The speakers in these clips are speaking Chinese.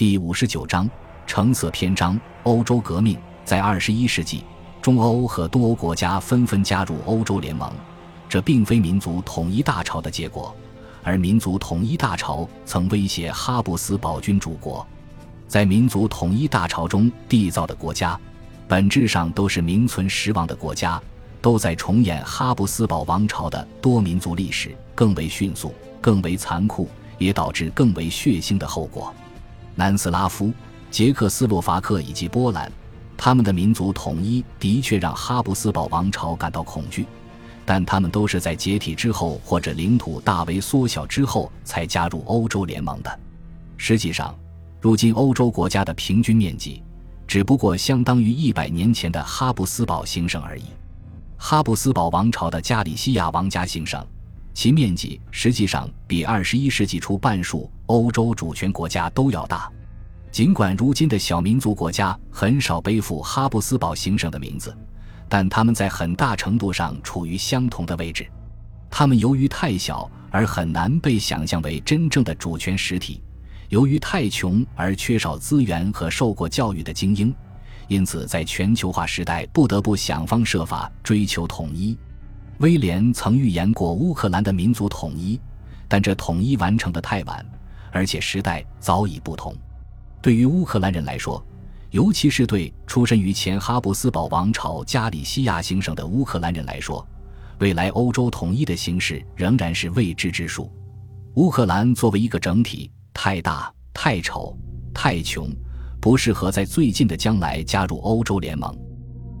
第五十九章橙色篇章：欧洲革命。在二十一世纪，中欧和东欧国家纷纷加入欧洲联盟，这并非民族统一大潮的结果，而民族统一大潮曾威胁哈布斯堡君主国。在民族统一大潮中缔造的国家，本质上都是名存实亡的国家，都在重演哈布斯堡王朝的多民族历史，更为迅速，更为残酷，也导致更为血腥的后果。南斯拉夫、捷克斯洛伐克以及波兰，他们的民族统一的确让哈布斯堡王朝感到恐惧，但他们都是在解体之后或者领土大为缩小之后才加入欧洲联盟的。实际上，如今欧洲国家的平均面积只不过相当于一百年前的哈布斯堡兴盛而已。哈布斯堡王朝的加里西亚王家兴盛。其面积实际上比二十一世纪初半数欧洲主权国家都要大，尽管如今的小民族国家很少背负哈布斯堡兴盛的名字，但他们在很大程度上处于相同的位置。他们由于太小而很难被想象为真正的主权实体，由于太穷而缺少资源和受过教育的精英，因此在全球化时代不得不想方设法追求统一。威廉曾预言过乌克兰的民族统一，但这统一完成的太晚，而且时代早已不同。对于乌克兰人来说，尤其是对出身于前哈布斯堡王朝加里西亚行省的乌克兰人来说，未来欧洲统一的形势仍然是未知之数。乌克兰作为一个整体，太大、太丑、太穷，不适合在最近的将来加入欧洲联盟。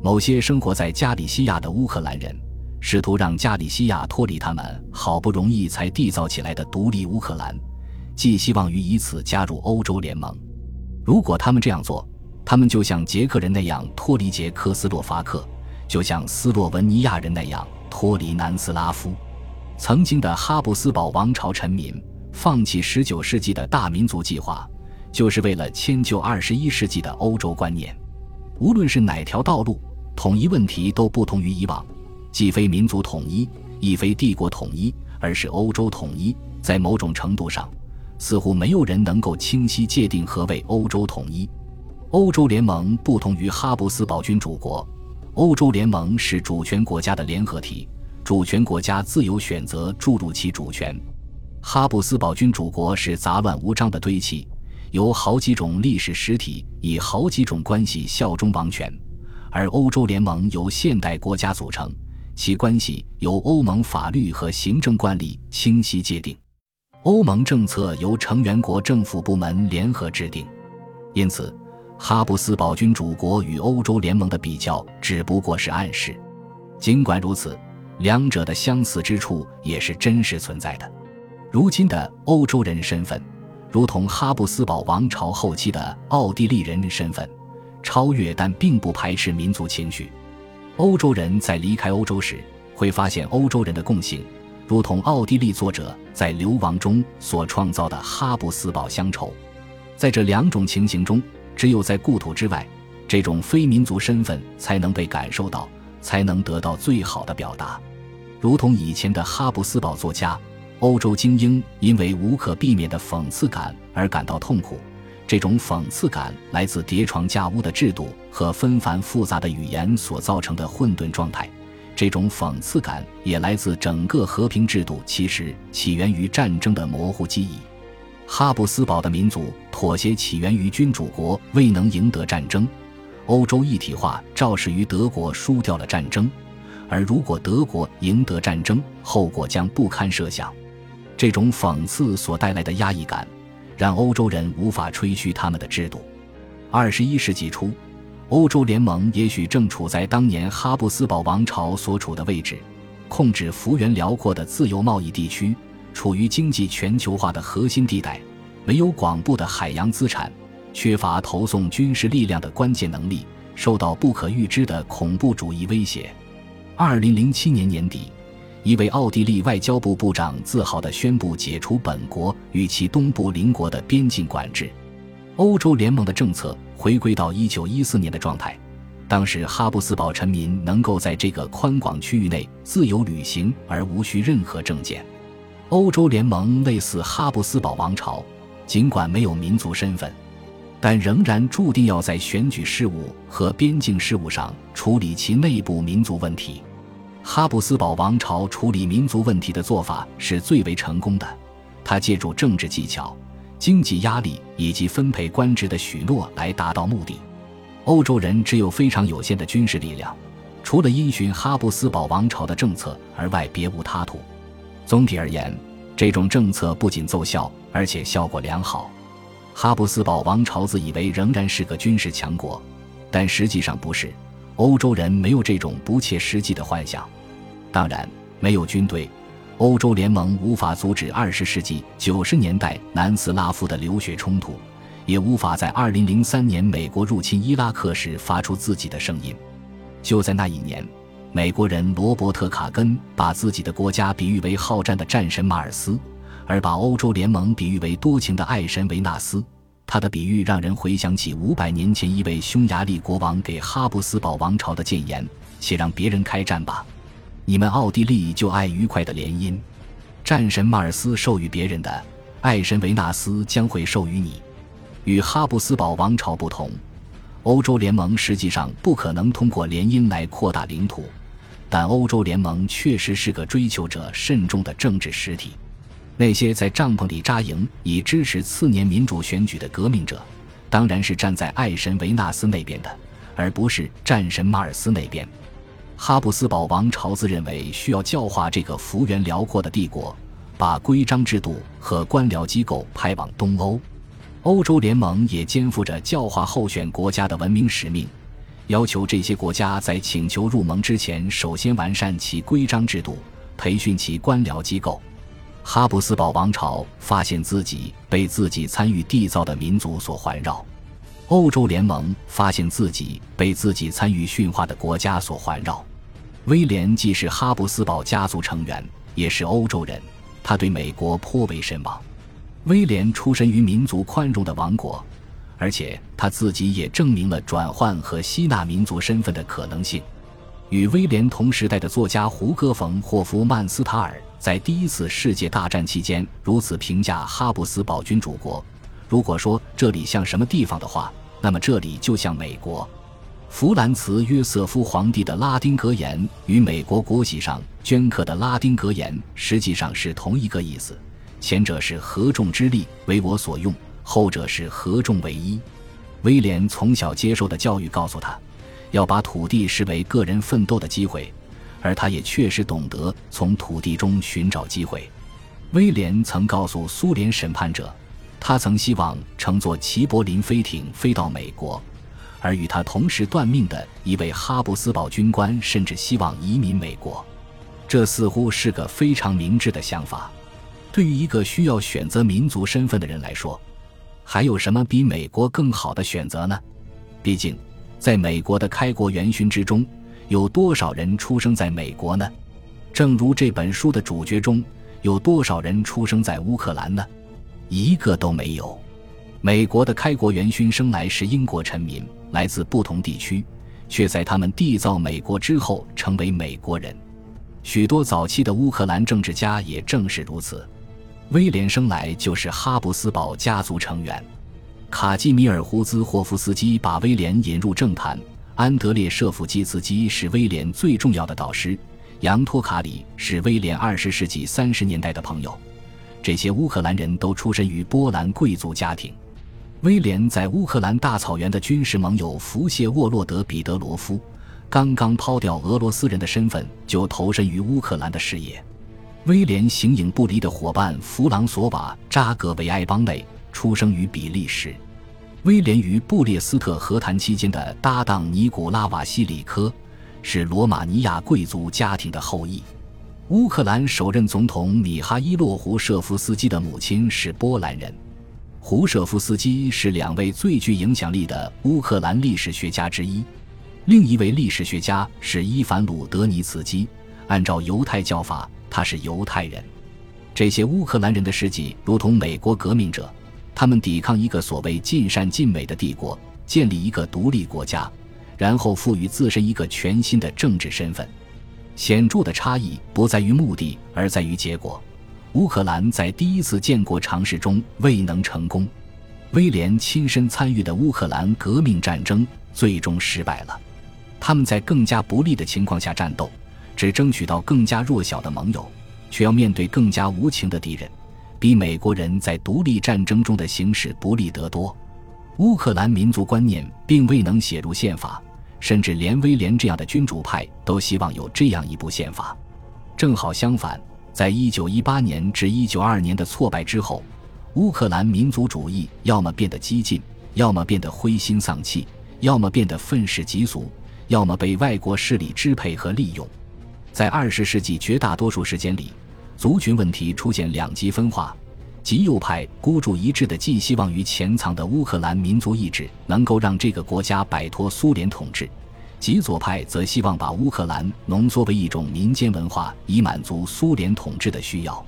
某些生活在加里西亚的乌克兰人。试图让加里西亚脱离他们好不容易才缔造起来的独立乌克兰，寄希望于以此加入欧洲联盟。如果他们这样做，他们就像捷克人那样脱离捷克斯洛伐克，就像斯洛文尼亚人那样脱离南斯拉夫。曾经的哈布斯堡王朝臣民放弃19世纪的大民族计划，就是为了迁就21世纪的欧洲观念。无论是哪条道路，统一问题都不同于以往。既非民族统一，亦非帝国统一，而是欧洲统一。在某种程度上，似乎没有人能够清晰界定何谓欧洲统一。欧洲联盟不同于哈布斯堡君主国，欧洲联盟是主权国家的联合体，主权国家自由选择注入其主权。哈布斯堡君主国是杂乱无章的堆砌，由好几种历史实体以好几种关系效忠王权，而欧洲联盟由现代国家组成。其关系由欧盟法律和行政惯例清晰界定，欧盟政策由成员国政府部门联合制定，因此，哈布斯堡君主国与欧洲联盟的比较只不过是暗示。尽管如此，两者的相似之处也是真实存在的。如今的欧洲人身份，如同哈布斯堡王朝后期的奥地利人身份，超越但并不排斥民族情绪。欧洲人在离开欧洲时，会发现欧洲人的共性，如同奥地利作者在流亡中所创造的哈布斯堡乡愁。在这两种情形中，只有在故土之外，这种非民族身份才能被感受到，才能得到最好的表达。如同以前的哈布斯堡作家，欧洲精英因为无可避免的讽刺感而感到痛苦。这种讽刺感来自叠床架屋的制度和纷繁复杂的语言所造成的混沌状态，这种讽刺感也来自整个和平制度其实起源于战争的模糊记忆。哈布斯堡的民族妥协起源于君主国未能赢得战争，欧洲一体化肇始于德国输掉了战争，而如果德国赢得战争，后果将不堪设想。这种讽刺所带来的压抑感。让欧洲人无法吹嘘他们的制度。二十一世纪初，欧洲联盟也许正处在当年哈布斯堡王朝所处的位置，控制幅员辽阔的自由贸易地区，处于经济全球化的核心地带，没有广布的海洋资产，缺乏投送军事力量的关键能力，受到不可预知的恐怖主义威胁。二零零七年年底。一位奥地利外交部部长自豪地宣布解除本国与其东部邻国的边境管制，欧洲联盟的政策回归到1914年的状态。当时哈布斯堡臣民能够在这个宽广区域内自由旅行而无需任何证件。欧洲联盟类似哈布斯堡王朝，尽管没有民族身份，但仍然注定要在选举事务和边境事务上处理其内部民族问题。哈布斯堡王朝处理民族问题的做法是最为成功的，他借助政治技巧、经济压力以及分配官职的许诺来达到目的。欧洲人只有非常有限的军事力量，除了因循哈布斯堡王朝的政策而外别无他途。总体而言，这种政策不仅奏效，而且效果良好。哈布斯堡王朝自以为仍然是个军事强国，但实际上不是。欧洲人没有这种不切实际的幻想。当然，没有军队，欧洲联盟无法阻止二十世纪九十年代南斯拉夫的流血冲突，也无法在二零零三年美国入侵伊拉克时发出自己的声音。就在那一年，美国人罗伯特·卡根把自己的国家比喻为好战的战神马尔斯。而把欧洲联盟比喻为多情的爱神维纳斯，他的比喻让人回想起五百年前一位匈牙利国王给哈布斯堡王朝的谏言：“且让别人开战吧，你们奥地利就爱愉快的联姻。战神马尔斯授予别人的，爱神维纳斯将会授予你。”与哈布斯堡王朝不同，欧洲联盟实际上不可能通过联姻来扩大领土，但欧洲联盟确实是个追求者慎重的政治实体。那些在帐篷里扎营以支持次年民主选举的革命者，当然是站在爱神维纳斯那边的，而不是战神马尔斯那边。哈布斯堡王朝自认为需要教化这个幅员辽阔的帝国，把规章制度和官僚机构派往东欧。欧洲联盟也肩负着教化候选国家的文明使命，要求这些国家在请求入盟之前，首先完善其规章制度，培训其官僚机构。哈布斯堡王朝发现自己被自己参与缔造的民族所环绕，欧洲联盟发现自己被自己参与驯化的国家所环绕。威廉既是哈布斯堡家族成员，也是欧洲人，他对美国颇为神往。威廉出身于民族宽容的王国，而且他自己也证明了转换和吸纳民族身份的可能性。与威廉同时代的作家胡歌·冯·霍夫曼斯塔尔。在第一次世界大战期间，如此评价哈布斯堡君主国：如果说这里像什么地方的话，那么这里就像美国。弗兰茨·约瑟夫皇帝的拉丁格言与美国国旗上镌刻的拉丁格言实际上是同一个意思，前者是合众之力为我所用，后者是合众为一。威廉从小接受的教育告诉他，要把土地视为个人奋斗的机会。而他也确实懂得从土地中寻找机会。威廉曾告诉苏联审判者，他曾希望乘坐齐柏林飞艇飞到美国，而与他同时断命的一位哈布斯堡军官甚至希望移民美国。这似乎是个非常明智的想法。对于一个需要选择民族身份的人来说，还有什么比美国更好的选择呢？毕竟，在美国的开国元勋之中。有多少人出生在美国呢？正如这本书的主角中，有多少人出生在乌克兰呢？一个都没有。美国的开国元勋生来是英国臣民，来自不同地区，却在他们缔造美国之后成为美国人。许多早期的乌克兰政治家也正是如此。威廉生来就是哈布斯堡家族成员。卡基米尔·胡兹霍夫斯基把威廉引入政坛。安德烈·舍甫基茨基是威廉最重要的导师，扬托卡里是威廉二十世纪三十年代的朋友。这些乌克兰人都出身于波兰贵族家庭。威廉在乌克兰大草原的军事盟友弗谢沃洛德·彼得罗夫刚刚抛掉俄罗斯人的身份，就投身于乌克兰的事业。威廉形影不离的伙伴弗朗索瓦·扎格维埃邦内出生于比利时。威廉与布列斯特和谈期间的搭档尼古拉瓦西里科是罗马尼亚贵族家庭的后裔。乌克兰首任总统米哈伊洛·胡舍夫斯基的母亲是波兰人。胡舍夫斯基是两位最具影响力的乌克兰历史学家之一。另一位历史学家是伊凡·鲁德尼茨基。按照犹太教法，他是犹太人。这些乌克兰人的事迹如同美国革命者。他们抵抗一个所谓尽善尽美的帝国，建立一个独立国家，然后赋予自身一个全新的政治身份。显著的差异不在于目的，而在于结果。乌克兰在第一次建国尝试中未能成功。威廉亲身参与的乌克兰革命战争最终失败了。他们在更加不利的情况下战斗，只争取到更加弱小的盟友，却要面对更加无情的敌人，比美国人在独立战争中的形势不利得多。乌克兰民族观念并未能写入宪法，甚至连威廉这样的君主派都希望有这样一部宪法。正好相反，在一九一八年至一九二年的挫败之后，乌克兰民族主义要么变得激进，要么变得灰心丧气，要么变得愤世嫉俗，要么被外国势力支配和利用。在二十世纪绝大多数时间里，族群问题出现两极分化。极右派孤注一掷的寄希望于潜藏的乌克兰民族意志能够让这个国家摆脱苏联统治，极左派则希望把乌克兰浓缩为一种民间文化，以满足苏联统治的需要。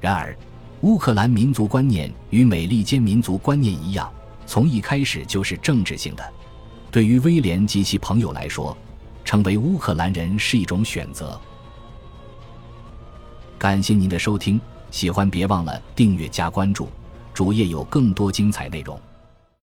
然而，乌克兰民族观念与美利坚民族观念一样，从一开始就是政治性的。对于威廉及其朋友来说，成为乌克兰人是一种选择。感谢您的收听。喜欢别忘了订阅加关注，主页有更多精彩内容。